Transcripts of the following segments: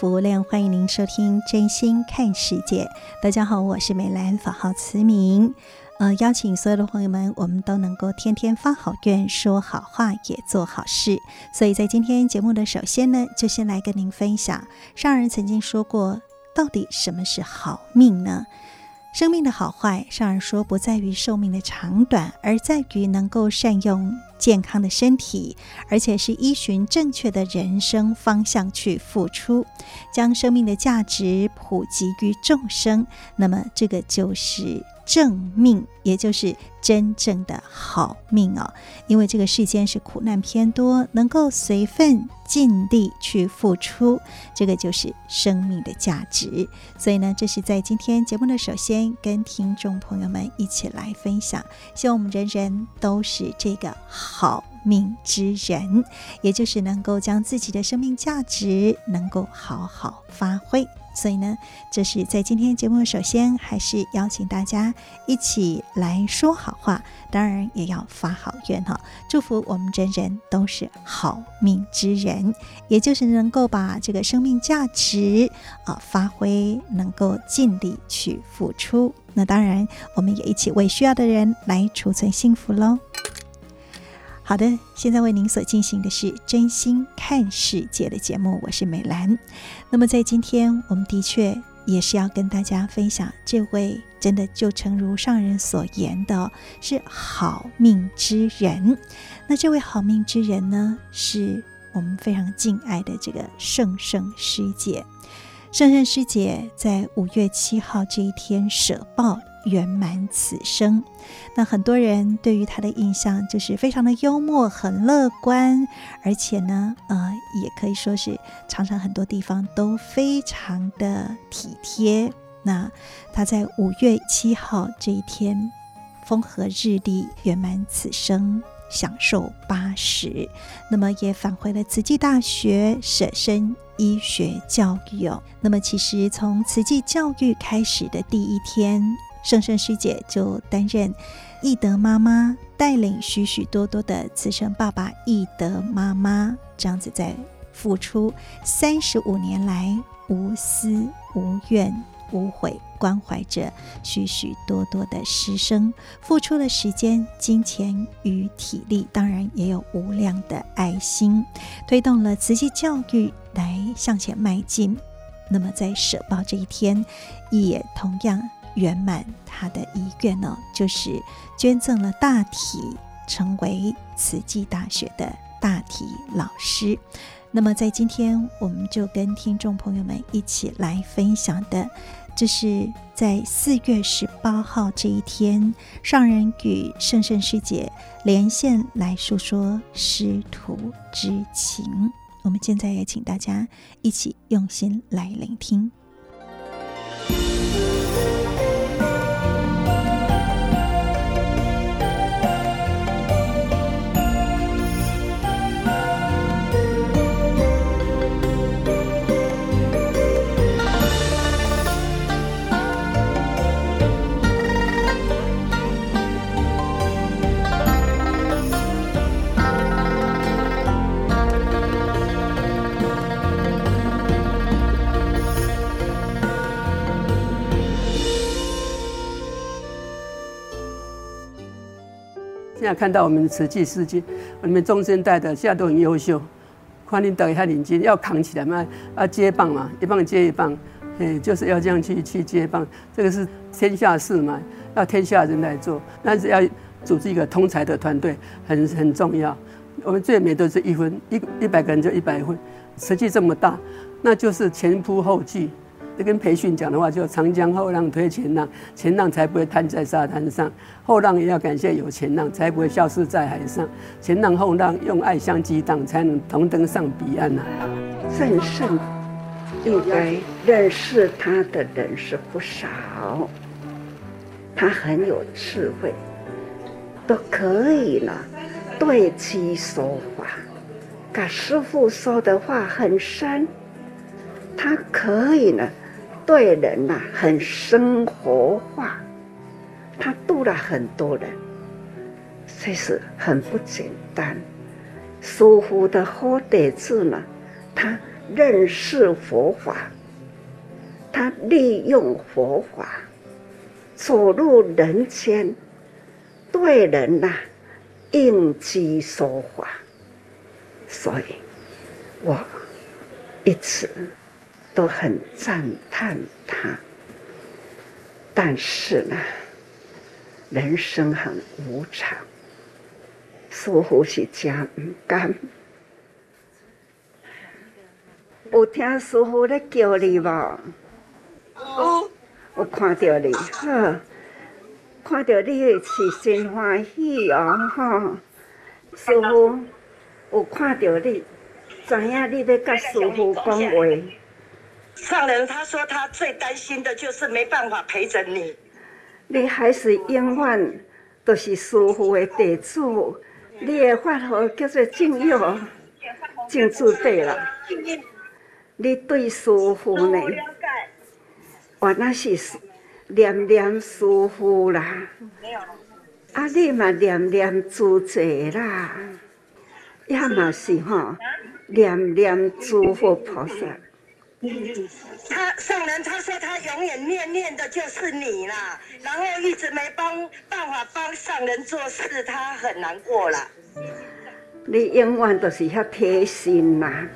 福无量，欢迎您收听《真心看世界》。大家好，我是美兰，法号慈明。呃，邀请所有的朋友们，我们都能够天天发好愿，说好话，也做好事。所以在今天节目的首先呢，就先来跟您分享，上人曾经说过，到底什么是好命呢？生命的好坏，上人说不在于寿命的长短，而在于能够善用健康的身体，而且是依循正确的人生方向去付出，将生命的价值普及于众生。那么，这个就是。正命，也就是真正的好命哦。因为这个世间是苦难偏多，能够随份尽力去付出，这个就是生命的价值。所以呢，这是在今天节目的首先跟听众朋友们一起来分享，希望我们人人都是这个好命之人，也就是能够将自己的生命价值能够好好发挥。所以呢，这是在今天节目，首先还是邀请大家一起来说好话，当然也要发好愿哈，祝福我们人人都是好命之人，也就是能够把这个生命价值啊发挥，能够尽力去付出。那当然，我们也一起为需要的人来储存幸福喽。好的，现在为您所进行的是《真心看世界》的节目，我是美兰。那么在今天，我们的确也是要跟大家分享这位真的就诚如上人所言的，是好命之人。那这位好命之人呢，是我们非常敬爱的这个圣圣师姐。圣圣师姐在五月七号这一天舍报。圆满此生，那很多人对于他的印象就是非常的幽默、很乐观，而且呢，呃，也可以说是常常很多地方都非常的体贴。那他在五月七号这一天，风和日丽，圆满此生，享受八十，那么也返回了慈济大学，舍身医学教育哦。那么其实从慈济教育开始的第一天。圣圣师姐就担任易德妈妈，带领许许多多的慈生爸爸易德妈妈，这样子在付出三十五年来，无私无怨无悔，关怀着许许多多的师生，付出了时间、金钱与体力，当然也有无量的爱心，推动了慈济教育来向前迈进。那么在舍报这一天，也同样。圆满他的遗愿呢，就是捐赠了大体，成为慈济大学的大体老师。那么在今天，我们就跟听众朋友们一起来分享的，这是在四月十八号这一天，上人与圣圣师姐连线来诉说师徒之情。我们现在也请大家一起用心来聆听。现在看到我们的瓷器世界，我们中生代的现在都很优秀，欢迎大家认真，要扛起来嘛，啊接棒嘛，一棒接一棒，哎，就是要这样去去接棒，这个是天下事嘛，要天下人来做，但是要组织一个通才的团队，很很重要。我们最美都是一分，一一百个人就一百分，实际这么大，那就是前仆后继。跟培训讲的话，就长江后浪推前浪，前浪才不会瘫在沙滩上，后浪也要感谢有前浪，才不会消失在海上。前浪后浪用爱相激荡，才能同登上彼岸呐、啊。郑胜应该认识他的人是不少，他很有智慧，都可以呢，对其说话，跟师傅说的话很深，他可以呢。对人呐、很生活化，他度了很多人，这是很不简单。师父的好弟子呢，他认识佛法，他利用佛法走入人间，对人呐、应机说法，所以，我一直。都很赞叹他，但是呢，人生很无常，师父是真唔甘。有听师傅咧叫你无？哦，我看到你，呵，看到你是真欢喜哦，哈！师傅，有看到你，知影你要甲师傅讲话。上人他说他最担心的就是没办法陪着你，你还是永远都是师父的弟子，你的法号叫做净佑，净自备了。你对师父呢？我那是念念师父啦，啊，你嘛念念自在啦，也嘛是哈念念诸佛菩萨。他上人他说他永远念念的就是你啦，然后一直没帮办法帮上人做事，他很难过了。你永远都是遐贴心呐，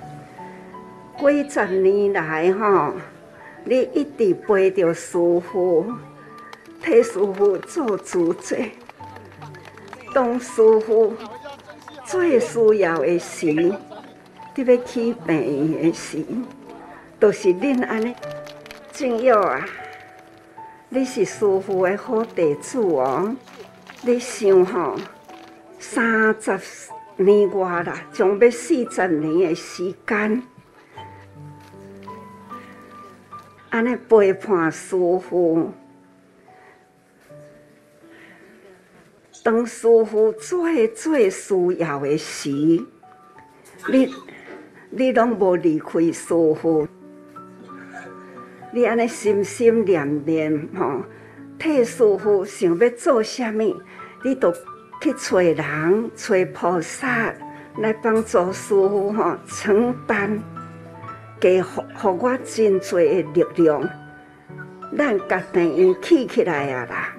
几十年来哈，你一直陪着师傅，替师傅做主者，当师傅最需要的时，你要去病的时。都是恁安尼，净佑啊！你是师父的好弟子哦。你想吼，三十年外啦，将要四十年的时间，安尼陪伴师父，当师父最最需要的时，你你拢无离开师父。你安尼心心念念吼，替师父想要做啥物，你都去找人、找菩萨来帮助师父吼承担，给予予我真济的力量，咱甲病院起起来啊啦！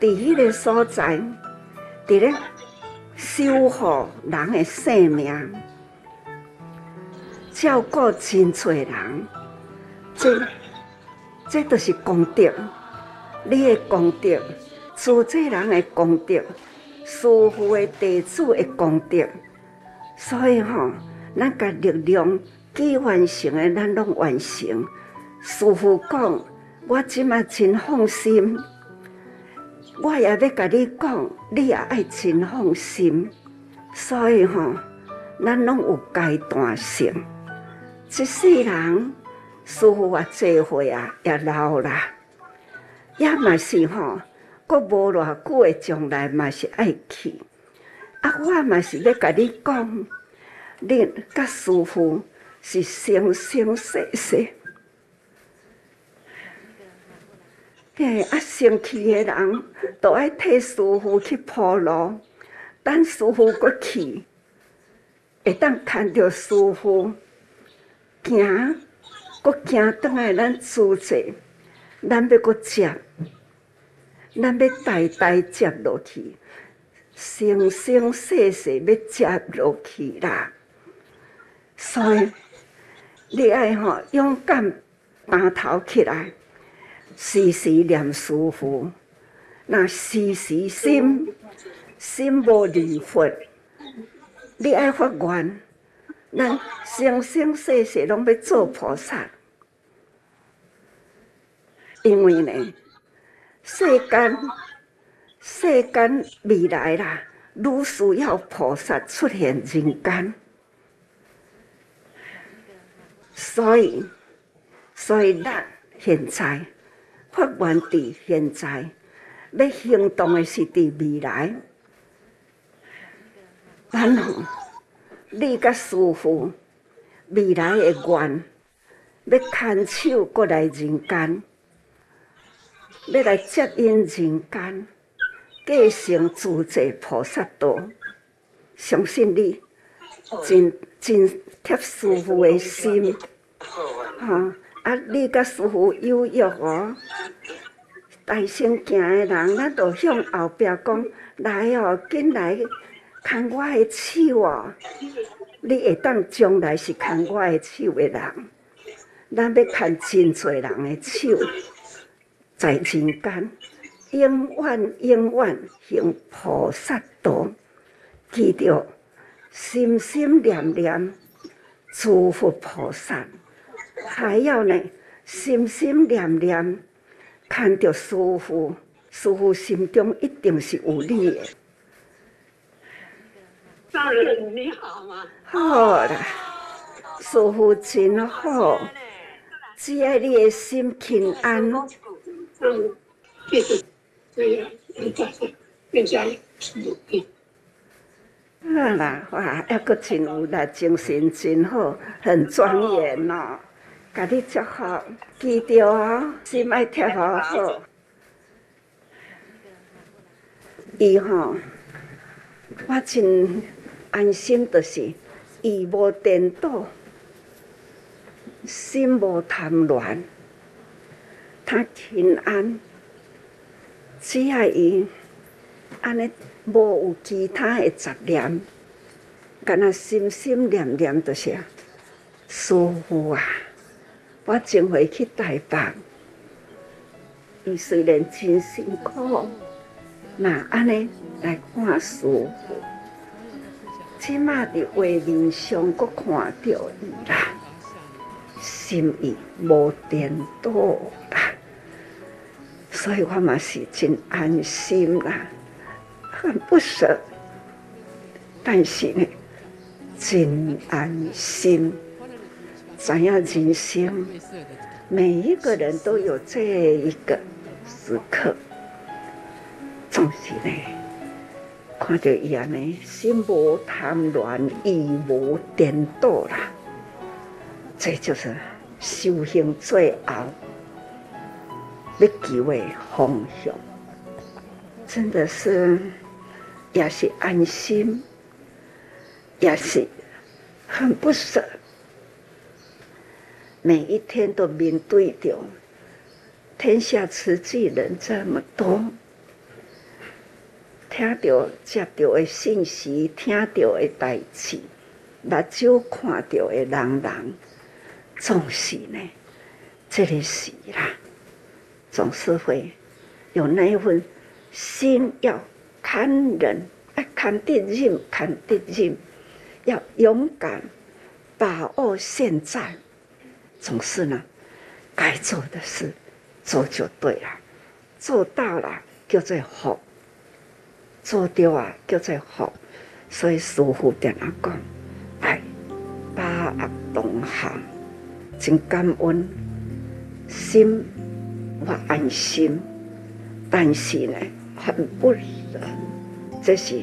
伫迄个所在，伫咧守护人的性命，照顾真济人。这，这都是功德，你的功德，做这人的功德，师父的弟子的功德，所以吼，咱把力量既完成的，咱拢完成。师父讲，我今嘛真放心，我也要甲你讲，你也爱真放心。所以吼，咱拢有阶段性，一世人。师傅啊，这回啊也老啦，也嘛是吼，阁无偌久的将来嘛是爱去。啊，我嘛是要甲你讲，你甲师傅是生生世世。嘿，啊，生气的人都爱替师傅去铺路，等师傅阁去，会当看到师傅行。搁行倒来，咱自在，咱要搁接，咱要代代接落去。生生世世要接落去啦。所以你爱吼勇敢抬头起来，时时念师父，那时时心心无离佛，你爱发愿，咱生生世世拢要做菩萨，因为呢，世间世间未来啦，愈需要菩萨出现人间。所以，所以咱现在发愿伫现在，要行动的是伫未来。咱吼，你甲师父未来的愿，要牵手过来人间，要来接引人间，继承自在菩萨道。相信你，真真贴师父的心。哈！啊，你甲师父有约哦，大声行的人，咱就向后壁讲来哦，紧来牵我的手哦。你会当将来是牵我的手的人，咱要牵真济人的手，在人间永远永远行菩萨道，记着心心念念诸佛菩萨。还要呢，心心念念看着师父，师父心中一定是有你的。大人你好吗？好啦，师父真好，只要你的心平安。嗯，谢谢。对呀，你再变相努力。啊啦，哇，一个真有啦，精神真好，很庄严喏。家己祝福，记着啊，心爱贴好好。伊吼，我真安心，就是伊无颠倒，心无贪恋，他平安。只要伊安尼无有其他的杂念，干那心心念念就是师父啊。我前回去台北，伊虽然真辛苦，那安尼来看师父，起码伫画面上阁看到伊啦，心意无颠倒啦，所以我嘛是真安心啦，很不舍，但是呢，真安心。怎样人生，每一个人都有这一个时刻，总是呢，看到伊安尼，心无贪恋，意无颠倒啦，这就是修行最后要求的方向，真的是也是安心，也是很不舍。每一天都面对着天下慈济人这么多，听到接到的信息，听到的代志，目睭看到的人人，总是呢，这里是啦，总是会有那一份心要看人，爱看敌人，看敌人，要勇敢把握现在。总是呢，该做的事做就对了，做到了叫做好，做掉啊叫做好。所以师傅点啊讲，哎，把握当下，真感恩，心我安心，但是呢很不舍，这是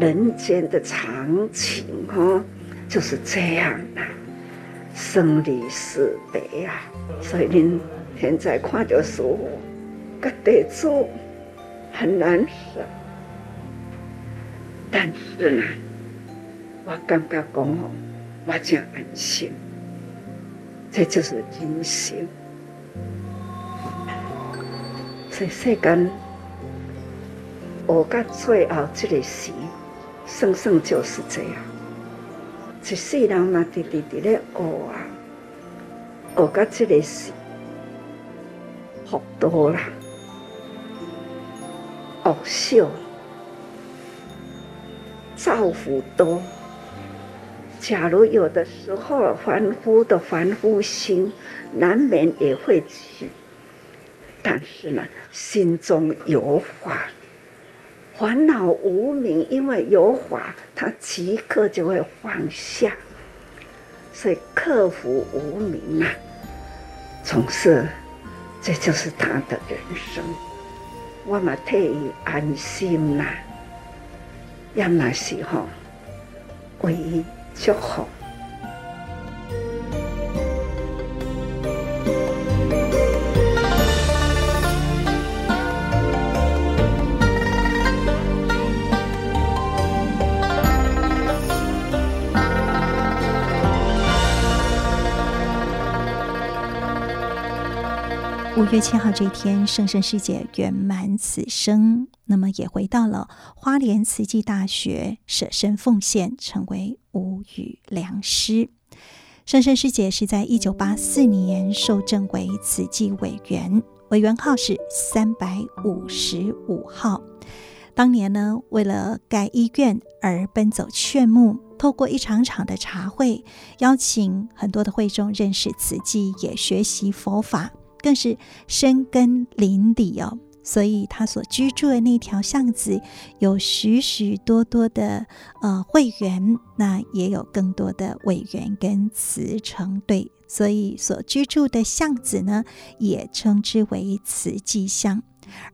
人间的常情哦，就是这样的。生离死别啊，所以您现在看到师父，个地主很难受。但是呢，我感觉讲哦，我真安心，这就是人生。在世间学到最后这个时，算算就是这样。一世人嘛，直直直咧学啊，学到这个时，福多啦，恶少，造福多。假如有的时候凡夫的凡夫心，难免也会起，但是呢，心中有法。烦恼无明，因为有法，他即刻就会放下，所以克服无明啊，总是，这就是他的人生。我嘛替伊安心啦，也那时候，为伊祝福。五月七号这一天，圣圣师姐圆满此生，那么也回到了花莲慈济大学舍身奉献，成为无语良师。圣圣师姐是在一九八四年受证为慈济委员，委员号是三百五十五号。当年呢，为了盖医院而奔走劝募，透过一场场的茶会，邀请很多的会众认识慈济，也学习佛法。更是深根林底哦，所以他所居住的那条巷子有许许多多的呃会员，那也有更多的委员跟慈诚队，所以所居住的巷子呢，也称之为慈济巷。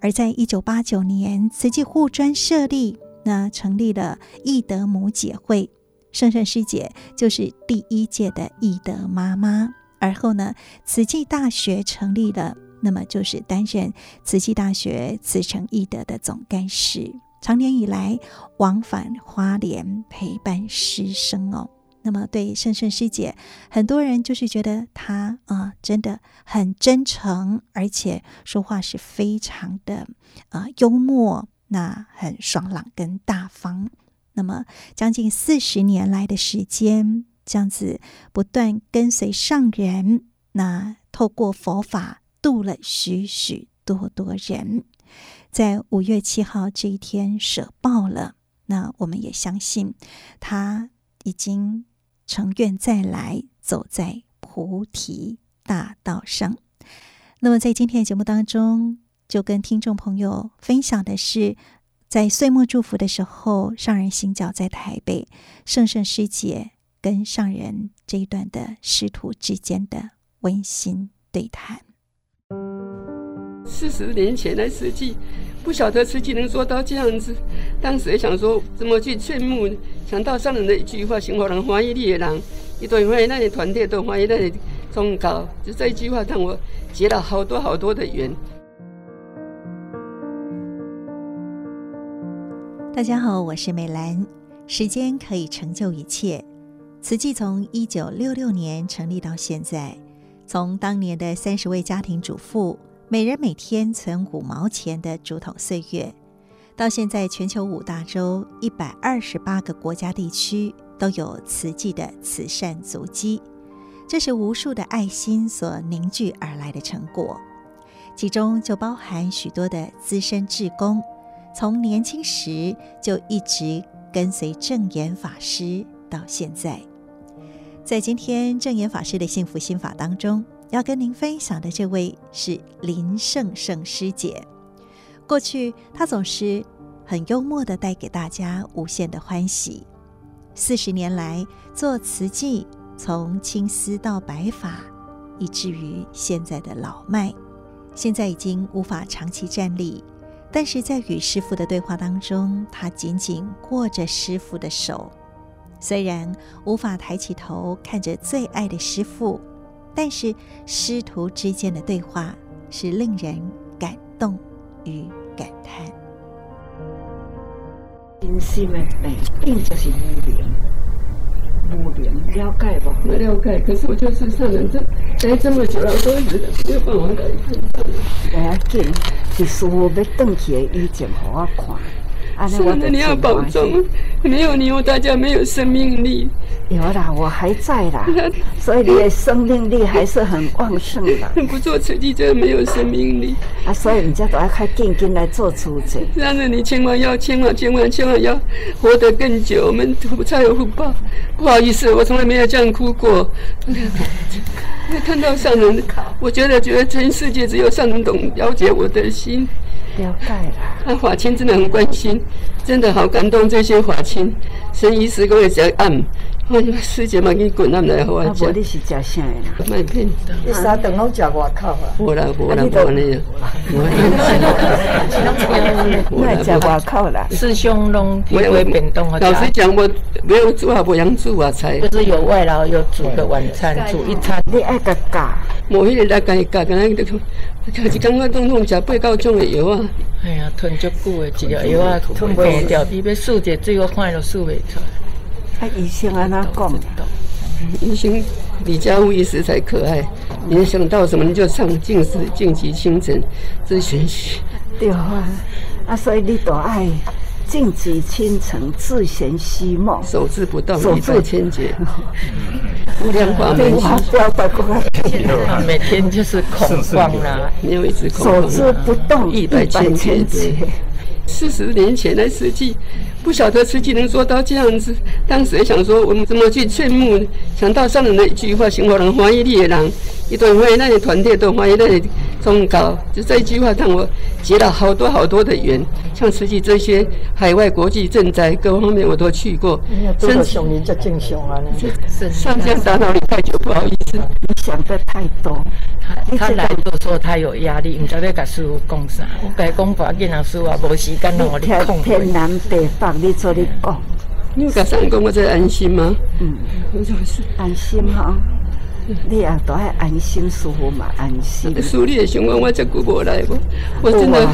而在一九八九年，慈济护专设立，那成立了义德母姐会，圣圣师姐就是第一届的义德妈妈。而后呢，慈济大学成立了，那么就是担任慈济大学慈诚义德的总干事，长年以来往返花莲陪伴师生哦。那么对圣圣师姐，很多人就是觉得她啊、真的很真诚，而且说话是非常的啊、幽默，那很爽朗跟大方。那么将近四十年来的时间。这样子不断跟随上人，那透过佛法度了许许多多人，在五月七号这一天舍报了。那我们也相信他已经成愿再来，走在菩提大道上。那么在今天的节目当中，就跟听众朋友分享的是，在岁末祝福的时候，上人行脚在台北，圣圣师姐。跟上人这一段的师徒之间的温馨对谈。四十年前的慈济，不晓得慈济能做到这样子。当时也想说怎么去劝募，想到上人的一句话：“行好人欢喜你的人，一对欢喜那里团队都欢喜那里忠告。”就这一句话让我结了好多好多的缘。大家好，我是美兰。时间可以成就一切。慈济从一九六六年成立到现在，从当年的三十位家庭主妇，每人每天存五毛钱的竹筒岁月，到现在全球五大洲一百二十八个国家地区都有慈济的慈善足迹，这是无数的爱心所凝聚而来的成果，其中就包含许多的资深志工，从年轻时就一直跟随证严法师到现在。在今天证严法师的幸福心法当中，要跟您分享的这位是林圣圣师姐。过去她总是很幽默的带给大家无限的欢喜。四十年来做慈济，从青丝到白发，以至于现在的老迈，现在已经无法长期站立，但是在与师傅的对话当中，她紧紧握着师傅的手。虽然无法抬起头看着最爱的师父，但是师徒之间的对话是令人感动与感叹。真心的病就是无明，无明了解不？没了解，可是我就是上人这待这么久了，我都一直没有办法改。哎呀，这是师父要转去的以前给我看。是的，你要保重。没有你，我大家没有生命力。有啦，我还在啦，所以你的生命力还是很旺盛的。不做慈济，真的没有生命力啊！所以人家都要开定金来做慈济。这样子，你千万要，千万千万千万要活得更久，我们才有福报。不好意思，我从来没有这样哭过。看到上人，我觉得觉得全世界只有上人懂了解我的心。了解了，那法亲真的很关心，真的好感动。这些法亲，生医师跟我讲暗，我你师姐嘛，你滚那么来好啊？我你是食啥的？麦片。你三顿拢食外口啊？无啦，无啦，我呢。我来吃外口啦。师兄拢不会变动啊。老实讲，我没有煮啊，不想煮啊菜。就是有外劳，有煮个晚餐，煮一餐。你爱个嘎？某一日来干一干，干那个，就是刚刚东东吃八九种的药啊。哎呀，吞足久的一条药啊，吞不掉，伊要输者最后看都输不出来。啊，医生安那讲？医生李家务医师才可爱。你想到什么你就唱静时静极清晨，这是玄学。对啊，啊，所以你都爱。静极清晨，自闲息梦，守之 不动，一百千劫。无量法门，每天就是恐慌啦，没有一直恐慌。守之不动，一百千劫。四十年前来慈济，不晓得慈济能做到这样子。当时也想说，我们怎么去劝募？想到上人的一句话：“幸福人欢喜你的人，一段欢喜那些团队都欢喜那些忠告。”就这一句话，让我结了好多好多的缘。像慈济这些海外国际赈灾各方面，我都去过。真上人家敬雄啊！上香打扰你太久，不好意思。你想的太多。他他来都说他有压力，唔知道要跟师傅讲啥。我跟他讲，不要紧啊，师父啊，无时间让我你控。天南北北，你做你讲。你有跟上人讲，我才安心吗？嗯，就是安心哈。你也都爱安心，师父嘛安心。师你也想问我这个过来不？我真的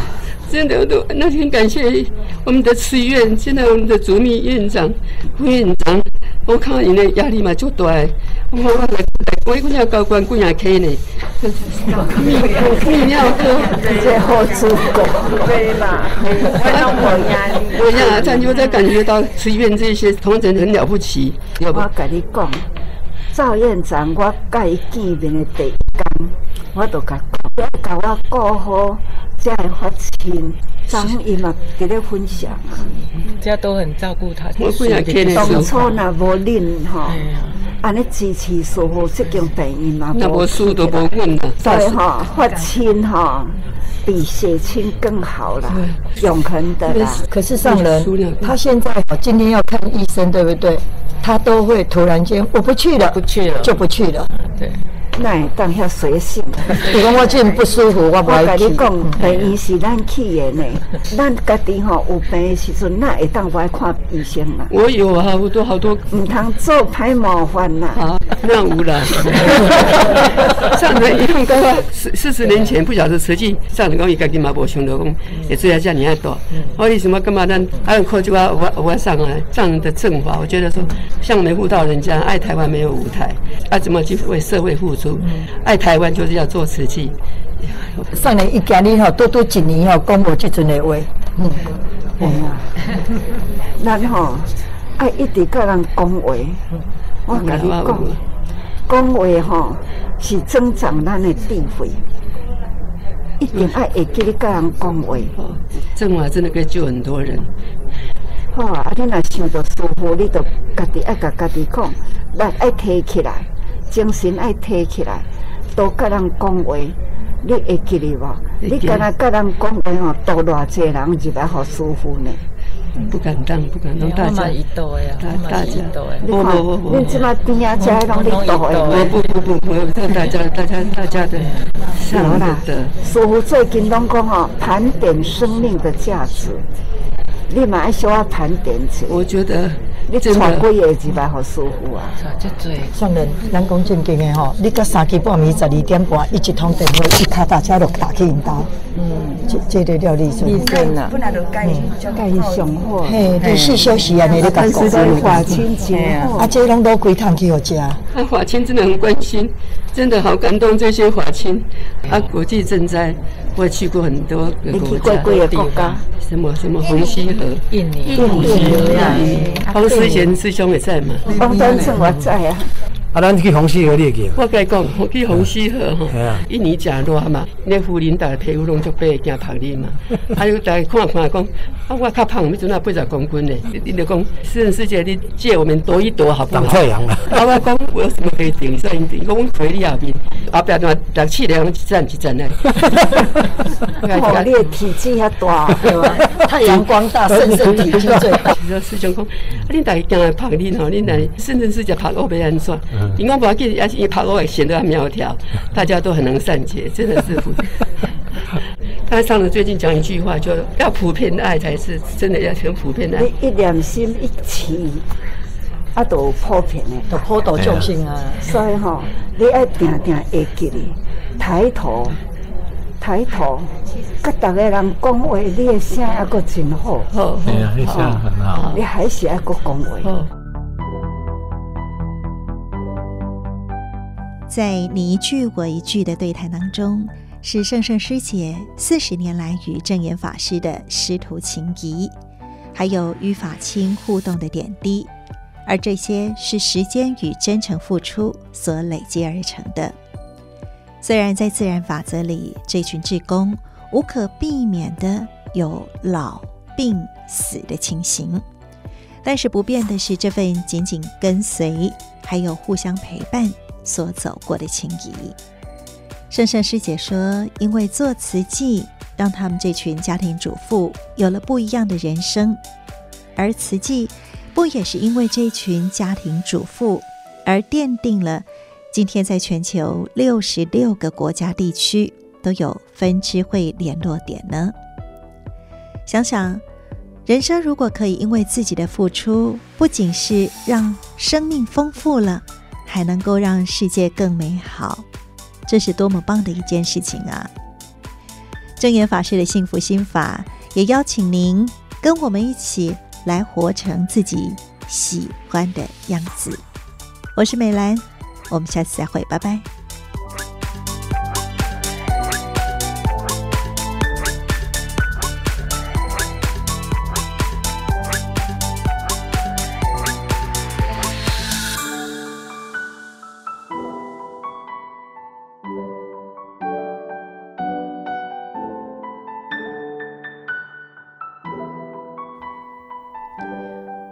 真的都那天感谢我们的慈院，现在我们的主秘院长、副院长，我看你的压力嘛就大。我我来我一个人高官，贵人开呢。泌泌尿科最后出国，对嘛？我压力。我呀，这样就在感觉到慈院这些同仁很了不起。我跟你讲。赵院长，我跟伊见面的第一天，我都甲讲，要甲我顾好，才会发亲。张姨嘛，给你分享啊，这都很照顾他。我不想听你说。当初那无恁哈，安尼支持师父，这种病因嘛，那无输都无问了。对哈，发亲哈，比血亲更好了，永恒的啦。可是上人，他现在今天要看医生，对不对？他都会突然间，我不去了，不去了，就不去了。对，那当遐随性。如果我真不舒服，我不爱去。我跟你讲，病院是咱去的呢。咱家己吼有病的时阵，那会当我爱看医生嘛？我有啊，好多好多。唔通做太麻烦啦。啊，那有啦。上人一样讲，四四十年前不晓得实际，上人讲伊家己嘛无想到讲，也做下这样大。我为什么干嘛呢？还有靠就要我我上来上人的正法，我觉得说。像没护到人家，爱台湾没有舞台，啊，怎么去为社会付出？爱台湾就是要做慈济。上年一家里吼，多多几年吼，讲无这阵的话。嗯，哎呀，咱吼爱一直跟人讲话。我跟你讲，讲话吼是增长咱的智慧，一定爱会记得跟人讲话。正话真的可以救很多人。好啊！你若想到师父，你就家己爱甲家己讲，力爱提起来，精神爱提起来，多甲人讲话，你会记得无？你敢若甲人讲话吼，多偌济人入来好舒服呢？不敢当，不敢当，大家，大大家，不不不，你这么低啊，家拢你多诶？不不不不，让大家大家大家的，好啦，师傅最近拢讲吼，盘点生命的价值。你嘛爱小我盘点起，我觉得你喘几个月几摆好舒服啊！这最上人，人讲正经的吼，你到三更半暝十二点半一直通电话，一卡大车就打去因兜。嗯，这这个料理是。真的。本来就介介上货。嘿，你是休息啊？你咧讲。但是在华清节。啊，这拢都归趟去互食。啊，华清真的很关心，真的好感动这些华亲。啊，国际赈灾，我也去过很多个国家，贵贵的国家，什么什么红溪河，印尼，印尼，黄思贤师兄也在嘛？黄先生我在啊。啊，咱去红溪河你会记？我甲你讲，我去红溪河吼，一年真热嘛，那妇人大皮肤拢足白，惊晒日嘛。还有大家看看讲，啊，我较胖，你阵啊八十公斤嘞？你就讲，私人世界，你借我们躲一躲，好不好？挡太阳了。啊，我讲我有什么可以顶上一顶？我腿你后面，后边那热气凉一站一站呢。哦，你的体积遐大，对吧？太阳光大，肾肾体积最大。师兄讲，啊，恁大家惊来拍恁吼，恁来甚至世界拍我袂安怎？因为我不要紧，而且一拍我也显得很苗条，大家都很能善解，真的是。他上次最近讲一句话，就要普遍的爱才是真的，要全普遍的爱。你一两心一起，啊，都普遍的，都普度众生啊。所以吼，你爱定定会记哩，抬头，抬头，跟大家人讲话，你的声还阁真好。好，哎呀，你声很好。你还是爱阁讲话。在你一句我一句的对谈当中，是圣圣师姐四十年来与证严法师的师徒情谊，还有与法亲互动的点滴，而这些是时间与真诚付出所累积而成的。虽然在自然法则里，这群志工无可避免的有老、病、死的情形，但是不变的是这份紧紧跟随，还有互相陪伴。所走过的情谊，圣圣师姐说：“因为做慈济，让他们这群家庭主妇有了不一样的人生，而慈济不也是因为这群家庭主妇而奠定了今天在全球六十六个国家地区都有分支会联络点呢？想想，人生如果可以因为自己的付出，不仅是让生命丰富了。”还能够让世界更美好，这是多么棒的一件事情啊！证严法师的幸福心法，也邀请您跟我们一起来活成自己喜欢的样子。我是美兰，我们下次再会，拜拜。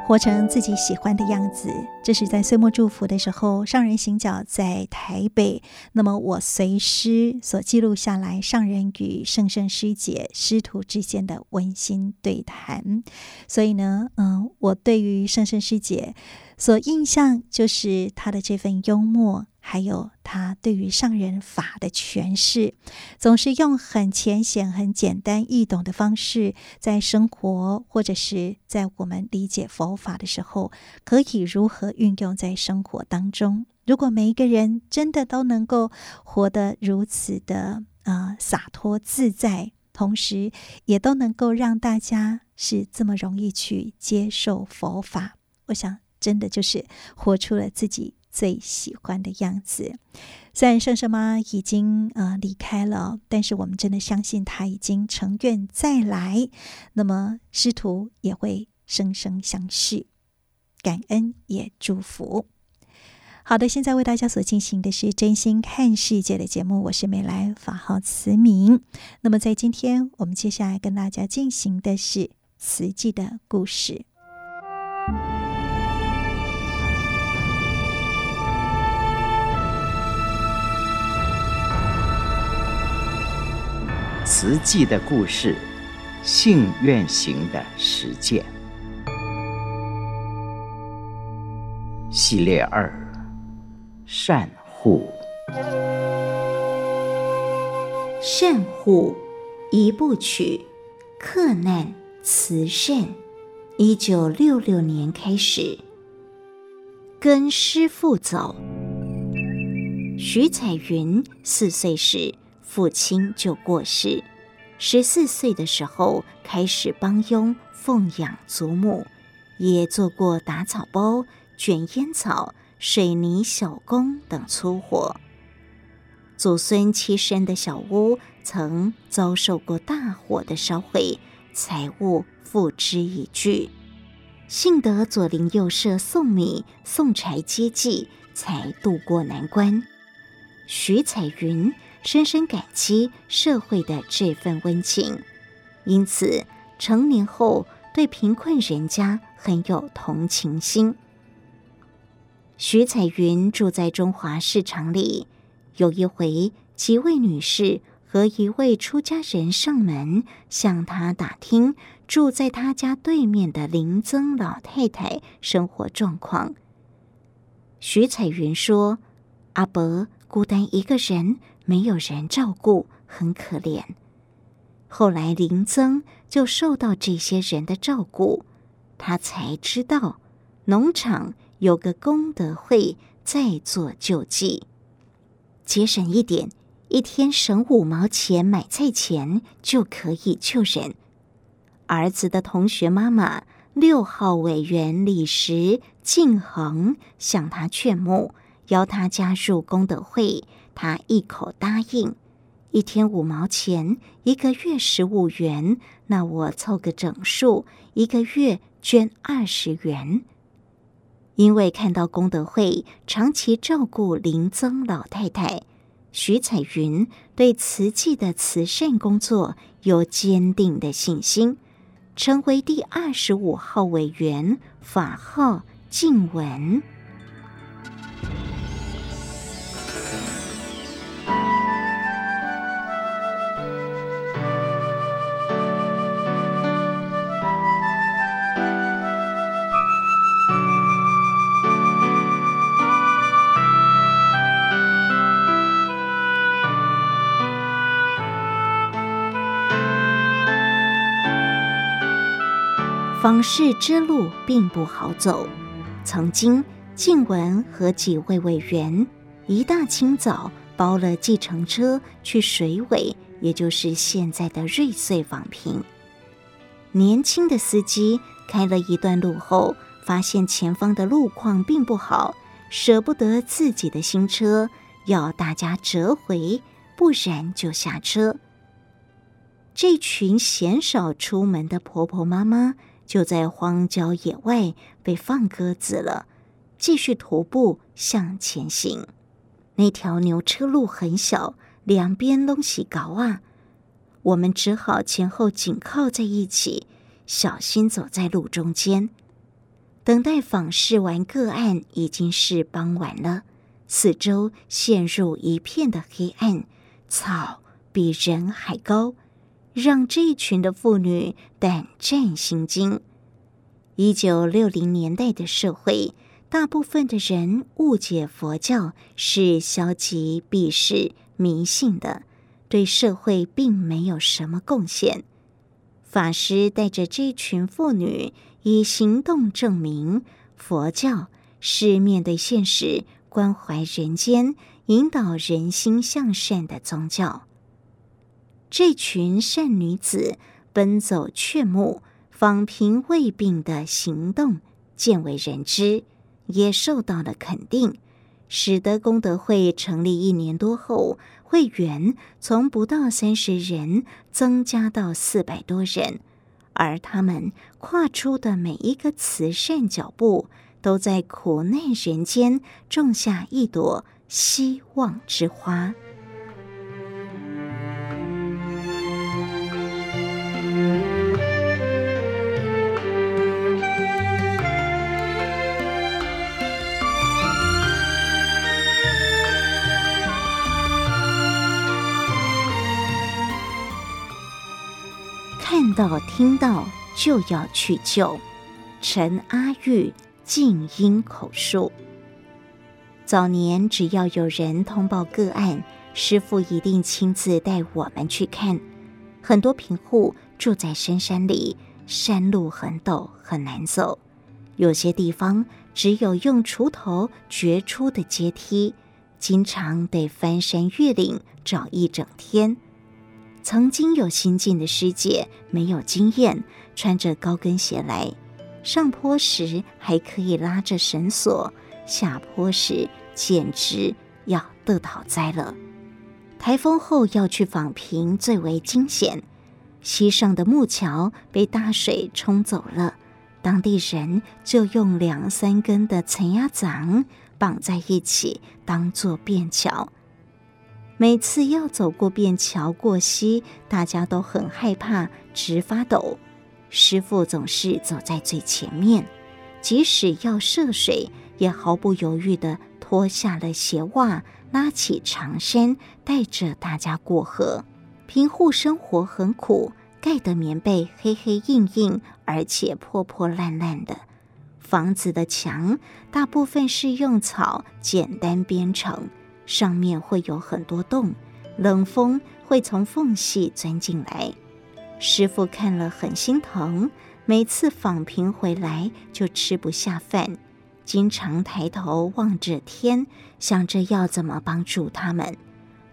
活成自己喜欢的样子，这是在岁末祝福的时候，上人行脚在台北。那么我随师所记录下来，上人与圣圣师姐师徒之间的温馨对谈。所以呢，嗯，我对于圣圣师姐所印象就是她的这份幽默。还有他对于上人法的诠释，总是用很浅显、很简单易懂的方式，在生活或者是在我们理解佛法的时候，可以如何运用在生活当中？如果每一个人真的都能够活得如此的啊、呃、洒脱自在，同时也都能够让大家是这么容易去接受佛法，我想真的就是活出了自己。最喜欢的样子。虽然圣圣妈已经呃离开了，但是我们真的相信她已经成愿再来。那么师徒也会生生相续，感恩也祝福。好的，现在为大家所进行的是真心看世界的节目，我是美莱，法号慈明。那么在今天，我们接下来跟大家进行的是慈济的故事。慈济的故事，信愿行的实践，系列二：善护。善护一部曲，克难慈善。一九六六年开始，跟师父走。徐彩云四岁时。父亲就过世，十四岁的时候开始帮佣奉养祖母，也做过打草包、卷烟草、水泥小工等粗活。祖孙栖身的小屋曾遭受过大火的烧毁，财物付之一炬。幸得左邻右舍送米送柴接济，才渡过难关。徐彩云深深感激社会的这份温情，因此成年后对贫困人家很有同情心。徐彩云住在中华市场里。有一回，几位女士和一位出家人上门向她打听住在她家对面的林曾老太太生活状况。徐彩云说：“阿伯孤单一个人，没有人照顾，很可怜。”后来林曾就受到这些人的照顾，他才知道农场有个功德会在做救济。节省一点，一天省五毛钱买菜钱就可以救人。儿子的同学妈妈六号委员李石静恒向他劝募，邀他加入功德会，他一口答应。一天五毛钱，一个月十五元，那我凑个整数，一个月捐二十元。因为看到功德会长期照顾林曾老太太，徐彩云对慈济的慈善工作有坚定的信心，成为第二十五号委员，法号静文。访视之路并不好走。曾经，静雯和几位委员一大清早包了计程车去水尾，也就是现在的瑞穗访贫。年轻的司机开了一段路后，发现前方的路况并不好，舍不得自己的新车，要大家折回，不然就下车。这群鲜少出门的婆婆妈妈。就在荒郊野外被放鸽子了，继续徒步向前行。那条牛车路很小，两边东西高啊，我们只好前后紧靠在一起，小心走在路中间。等待访视完个案，已经是傍晚了，四周陷入一片的黑暗，草比人还高。让这一群的妇女胆战心惊。一九六零年代的社会，大部分的人误解佛教是消极、避世、迷信的，对社会并没有什么贡献。法师带着这群妇女，以行动证明佛教是面对现实、关怀人间、引导人心向善的宗教。这群善女子奔走劝募、访贫慰病的行动渐为人知，也受到了肯定，使得功德会成立一年多后，会员从不到三十人增加到四百多人，而他们跨出的每一个慈善脚步，都在苦难人间种下一朵希望之花。到听到就要去救。陈阿玉静音口述。早年只要有人通报个案，师傅一定亲自带我们去看。很多贫户住在深山里，山路很陡，很难走。有些地方只有用锄头掘出的阶梯，经常得翻山越岭找一整天。曾经有新进的师姐没有经验，穿着高跟鞋来，上坡时还可以拉着绳索，下坡时简直要得倒栽了。台风后要去访坪最为惊险，溪上的木桥被大水冲走了，当地人就用两三根的陈鸭欉绑在一起当做便桥。每次要走过便桥过溪，大家都很害怕，直发抖。师傅总是走在最前面，即使要涉水，也毫不犹豫地脱下了鞋袜，拉起长衫，带着大家过河。贫户生活很苦，盖的棉被黑黑硬硬，而且破破烂烂的。房子的墙大部分是用草简单编成。上面会有很多洞，冷风会从缝隙钻进来。师傅看了很心疼，每次访坪回来就吃不下饭，经常抬头望着天，想着要怎么帮助他们。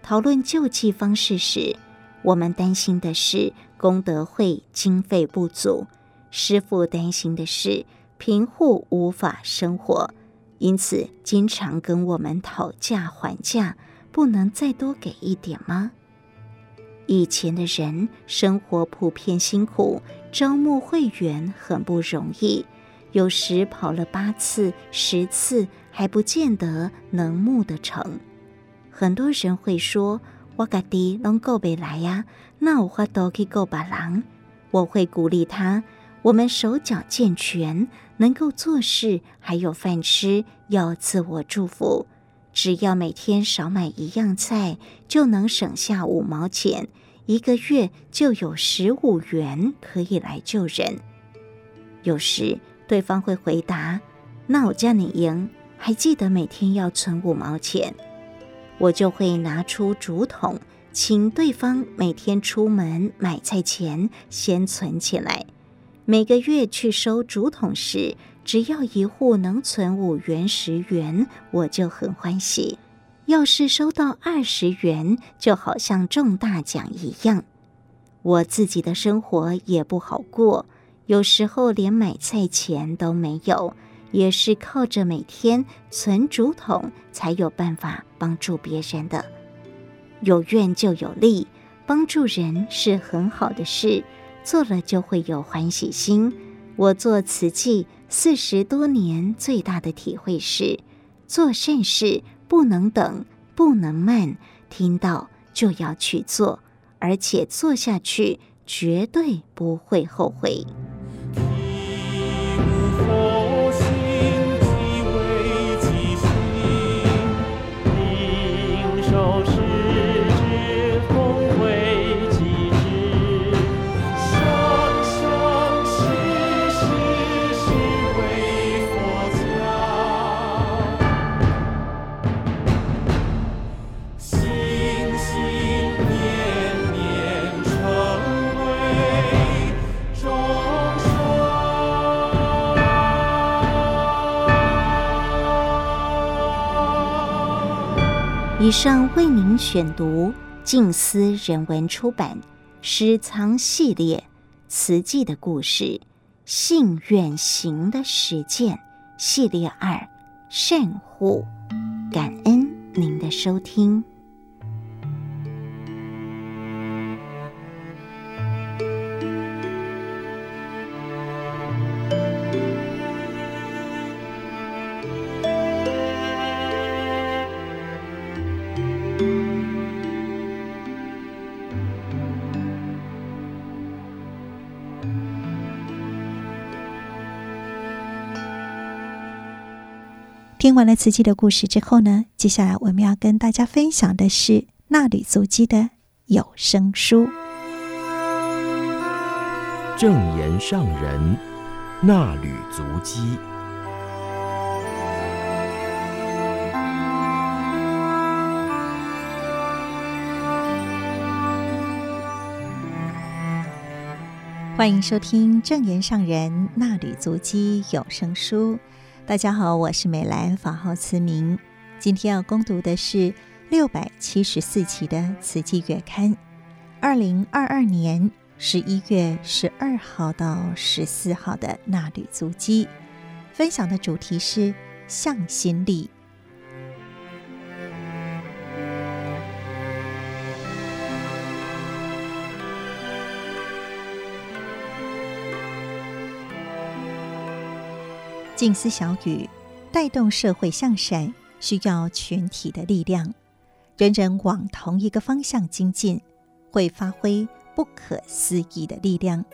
讨论救济方式时，我们担心的是功德会经费不足，师傅担心的是贫户无法生活。因此，经常跟我们讨价还价，不能再多给一点吗？以前的人生活普遍辛苦，招募会员很不容易，有时跑了八次、十次，还不见得能募得成。很多人会说：“我家己拢顾不来呀，那我花都去顾别人。”我会鼓励他。我们手脚健全，能够做事，还有饭吃，要自我祝福。只要每天少买一样菜，就能省下五毛钱，一个月就有十五元可以来救人。有时对方会回答：“那我叫你赢，还记得每天要存五毛钱。”我就会拿出竹筒，请对方每天出门买菜前先存起来。每个月去收竹筒时，只要一户能存五元、十元，我就很欢喜。要是收到二十元，就好像中大奖一样。我自己的生活也不好过，有时候连买菜钱都没有，也是靠着每天存竹筒才有办法帮助别人的。有愿就有利，帮助人是很好的事。做了就会有欢喜心。我做瓷器四十多年，最大的体会是，做善事不能等，不能慢，听到就要去做，而且做下去绝对不会后悔。以上为您选读静思人文出版《诗藏系列词记的故事：信远行的实践系列二善护》，感恩您的收听。听完了慈济的故事之后呢，接下来我们要跟大家分享的是纳履足迹的有声书。正言上人纳履足迹。欢迎收听正言上人纳履足迹有声书。大家好，我是美兰，法号慈明。今天要攻读的是六百七十四期的《慈济月刊》，二零二二年十一月十二号到十四号的衲履足迹。分享的主题是向心力。静思小语，带动社会向善，需要群体的力量。人人往同一个方向精进，会发挥不可思议的力量。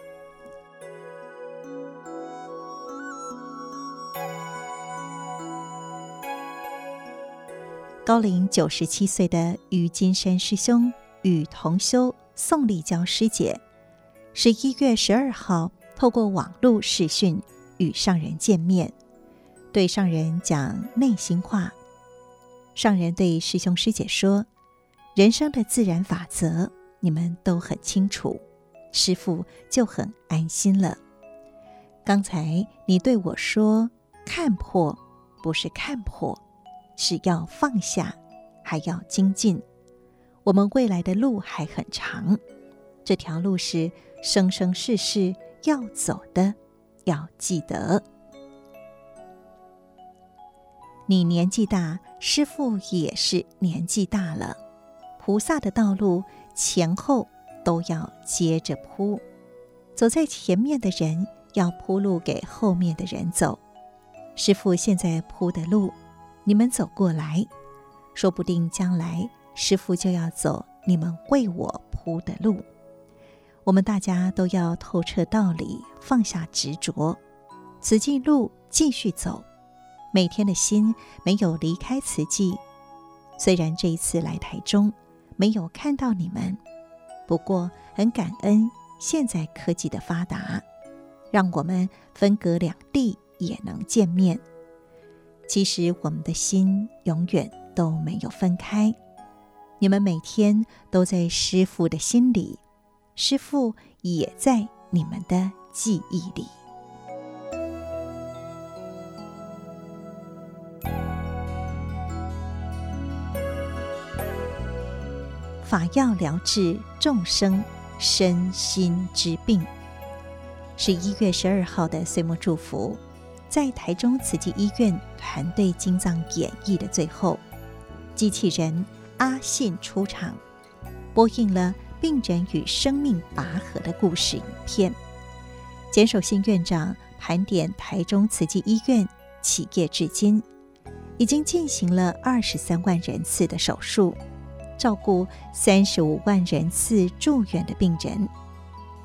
高龄九十七岁的于金山师兄与同修宋立娇师姐，十一月十二号透过网络视讯。与上人见面，对上人讲内心话。上人对师兄师姐说：“人生的自然法则，你们都很清楚，师父就很安心了。刚才你对我说，看破不是看破，是要放下，还要精进。我们未来的路还很长，这条路是生生世世要走的。”要记得，你年纪大，师父也是年纪大了。菩萨的道路前后都要接着铺，走在前面的人要铺路给后面的人走。师父现在铺的路，你们走过来，说不定将来师父就要走你们为我铺的路。我们大家都要透彻道理，放下执着，慈济路继续走。每天的心没有离开慈济。虽然这一次来台中没有看到你们，不过很感恩现在科技的发达，让我们分隔两地也能见面。其实我们的心永远都没有分开。你们每天都在师父的心里。师父也在你们的记忆里。法要疗治众生身心之病。十一月十二号的岁末祝福，在台中慈济医院团队精藏演绎的最后，机器人阿信出场，播映了。病人与生命拔河的故事影片，简守信院长盘点台中慈济医院企业至今，已经进行了二十三万人次的手术，照顾三十五万人次住院的病人，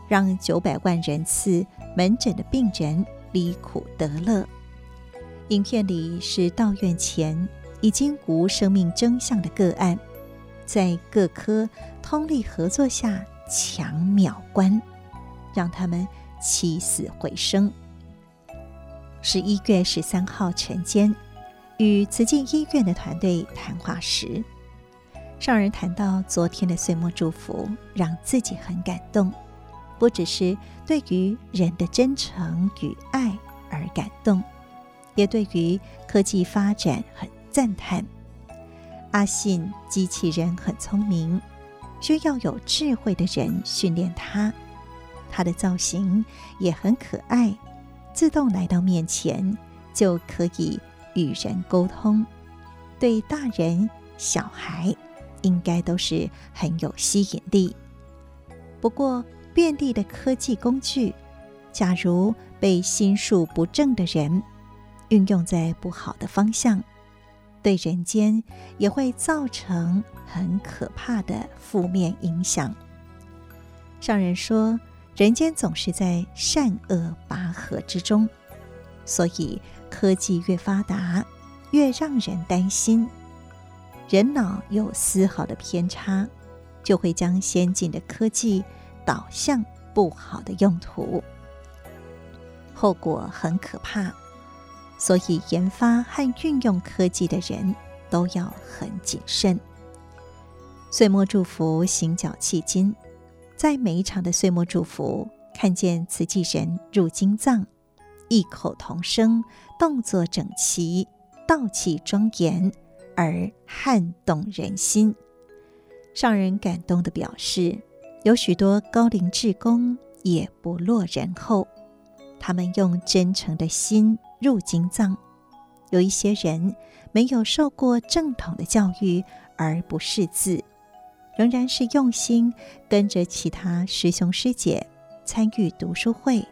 让九百万人次门诊的病人离苦得乐。影片里是到院前已经无生命征象的个案。在各科通力合作下抢秒关，让他们起死回生。十一月十三号晨间，与慈济医院的团队谈话时，上人谈到昨天的岁末祝福，让自己很感动，不只是对于人的真诚与爱而感动，也对于科技发展很赞叹。阿信机器人很聪明，需要有智慧的人训练它。它的造型也很可爱，自动来到面前就可以与人沟通。对大人小孩应该都是很有吸引力。不过，便利的科技工具，假如被心术不正的人运用在不好的方向，对人间也会造成很可怕的负面影响。上人说，人间总是在善恶拔河之中，所以科技越发达，越让人担心。人脑有丝毫的偏差，就会将先进的科技导向不好的用途，后果很可怕。所以，研发和运用科技的人都要很谨慎。岁末祝福，行脚契经，在每一场的岁末祝福，看见慈济人入经藏，异口同声，动作整齐，道气庄严，而撼动人心。上人感动地表示，有许多高龄志工也不落人后，他们用真诚的心。入经藏，有一些人没有受过正统的教育而不识字，仍然是用心跟着其他师兄师姐参与读书会，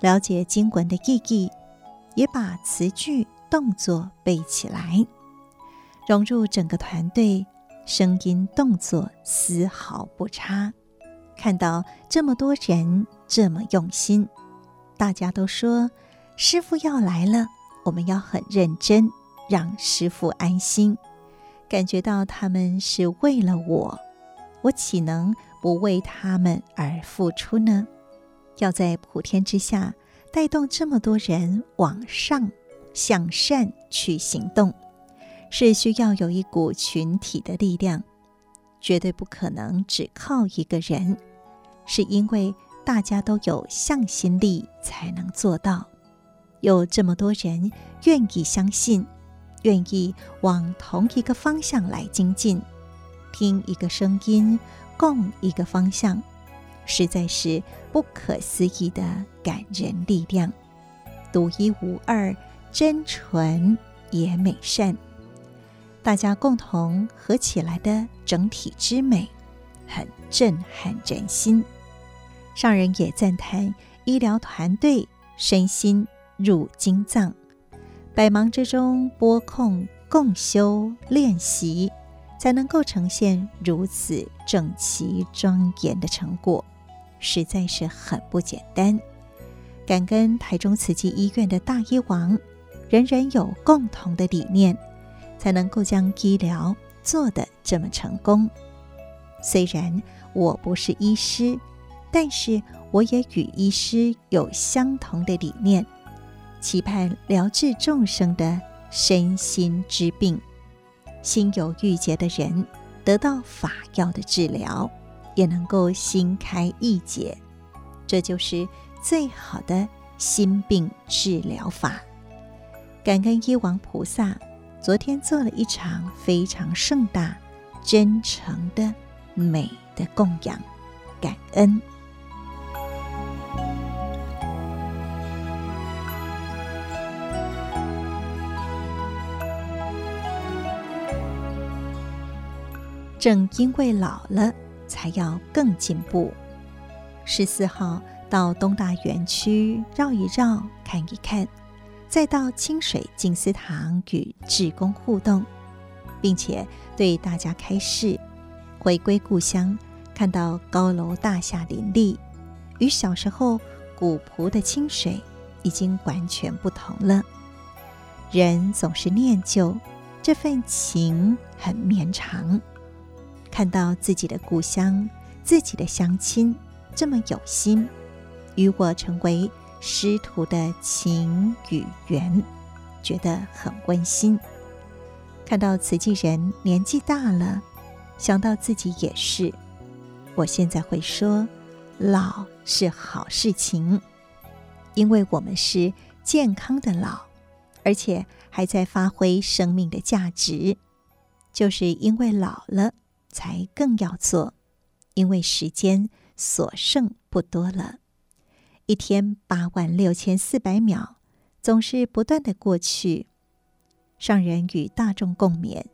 了解经文的意义，也把词句动作背起来，融入整个团队，声音动作丝毫不差。看到这么多人这么用心，大家都说师傅要来了，我们要很认真，让师傅安心。感觉到他们是为了我，我岂能不为他们而付出呢？要在普天之下带动这么多人往上向善去行动，是需要有一股群体的力量。绝对不可能只靠一个人，是因为大家都有向心力才能做到。有这么多人愿意相信，愿意往同一个方向来精进，听一个声音，共一个方向，实在是不可思议的感人力量，独一无二，真纯也美善。大家共同合起来的整体之美，很震撼人心。上人也赞叹医疗团队身心入经藏，百忙之中拨空共修练习，才能够呈现如此整齐庄严的成果，实在是很不简单。感恩台中慈济医院的大医王，人人有共同的理念。才能够将医疗做得这么成功。虽然我不是医师，但是我也与医师有相同的理念，期盼疗治众生的身心之病，心有郁结的人得到法药的治疗，也能够心开意解。这就是最好的心病治疗法。感恩医王菩萨。昨天做了一场非常盛大、真诚的美的供养，感恩。正因为老了，才要更进步。十四号到东大园区绕一绕，看一看。再到清水静思堂与志工互动，并且对大家开示：回归故乡，看到高楼大厦林立，与小时候古朴的清水已经完全不同了。人总是念旧，这份情很绵长。看到自己的故乡，自己的乡亲这么有心，与我成为。师徒的情与缘，觉得很温馨。看到慈济人年纪大了，想到自己也是。我现在会说，老是好事情，因为我们是健康的老，而且还在发挥生命的价值。就是因为老了，才更要做，因为时间所剩不多了。一天八万六千四百秒，总是不断的过去。上人与大众共勉：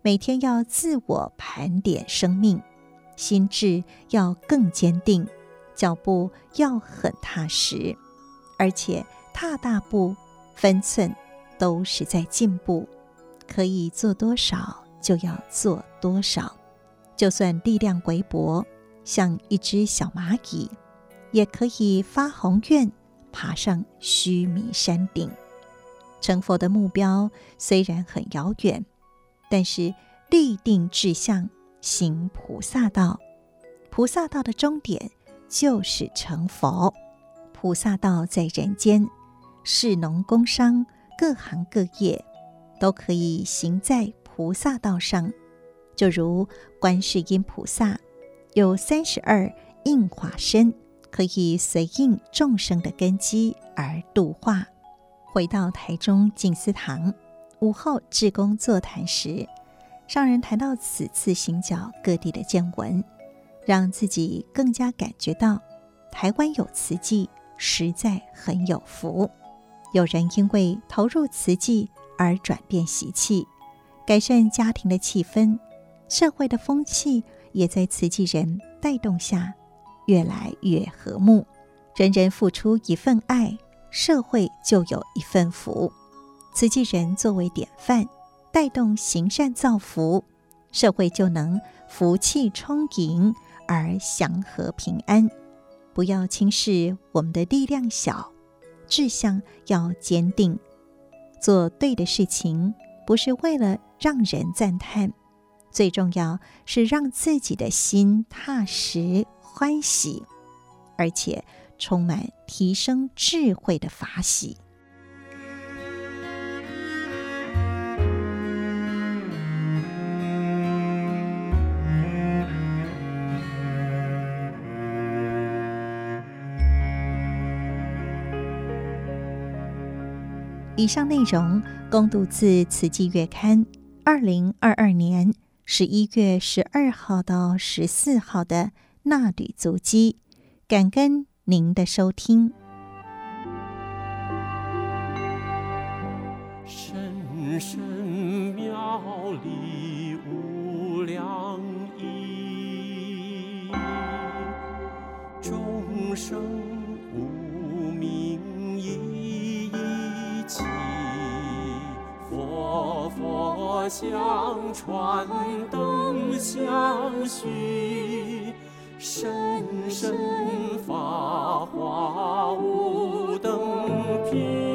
每天要自我盘点生命，心智要更坚定，脚步要很踏实，而且踏大步，分寸都是在进步。可以做多少就要做多少，就算力量微薄，像一只小蚂蚁。也可以发宏愿，爬上须弥山顶。成佛的目标虽然很遥远，但是立定志向，行菩萨道。菩萨道的终点就是成佛。菩萨道在人间，士农工商各行各业都可以行在菩萨道上。就如观世音菩萨有三十二应化身。可以随应众生的根基而度化。回到台中静思堂，午后志工座谈时，上人谈到此次行脚各地的见闻，让自己更加感觉到台湾有慈济实在很有福。有人因为投入慈济而转变习气，改善家庭的气氛，社会的风气也在慈济人带动下越来越和睦。人人付出一份爱，社会就有一份福。慈济人作为典范，带动行善造福，社会就能福气充盈而祥和平安。不要轻视我们的力量小，志向要坚定。做对的事情，不是为了让人赞叹，最重要是让自己的心踏实欢喜，而且充满提升智慧的法喜。以上内容恭读自《慈济月刊》二零二二年十一月十二号到十四号的衲履足迹，感恩您的收听。深深妙理无量义，众生无明一一起，佛佛相传灯相续，深深法华无等品。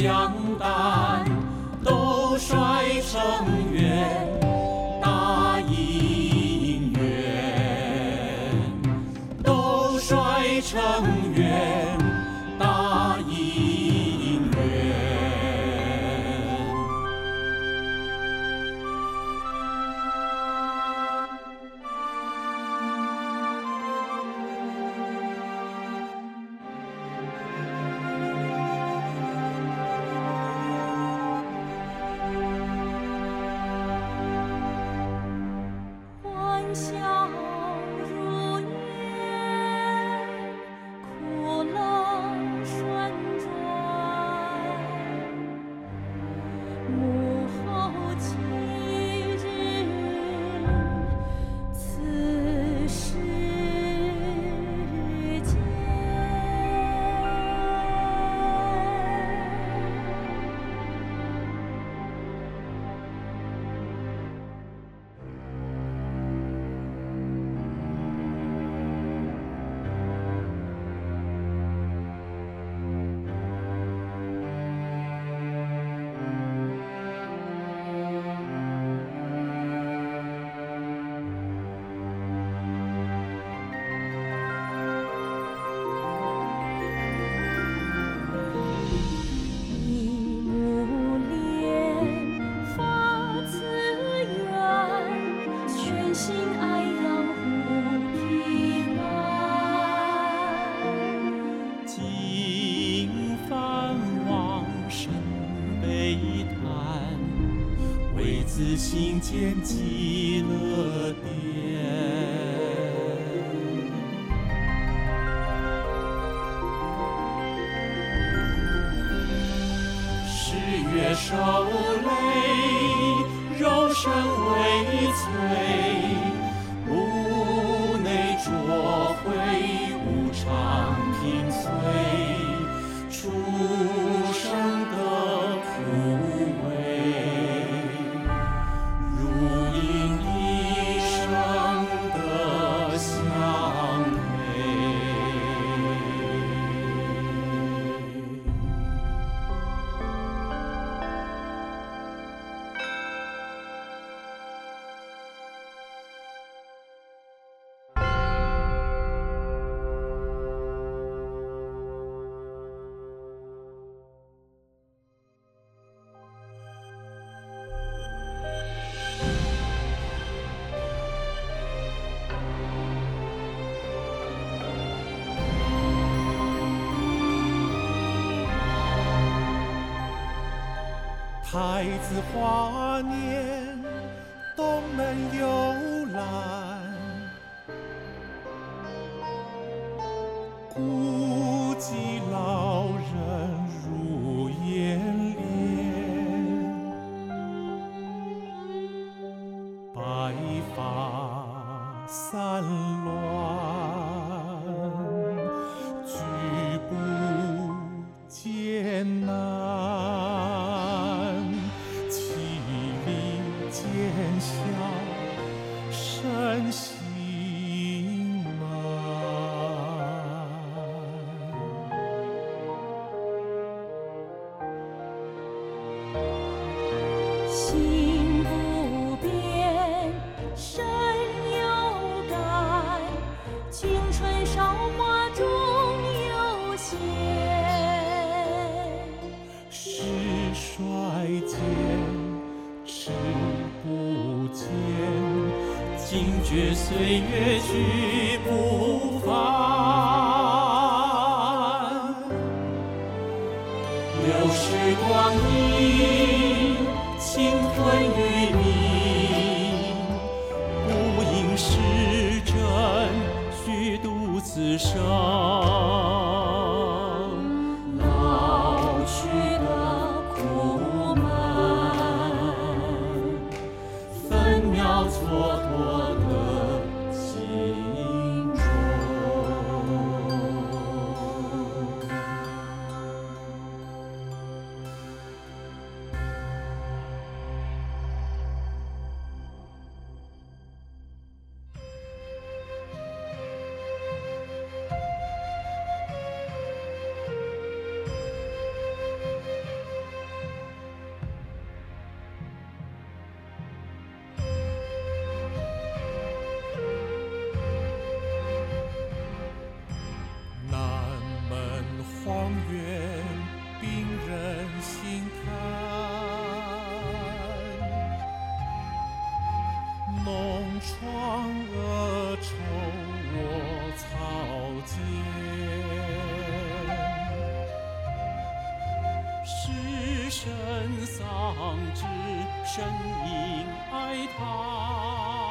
将天际。太子华年窗额愁我草间，失身丧志，声音哀叹。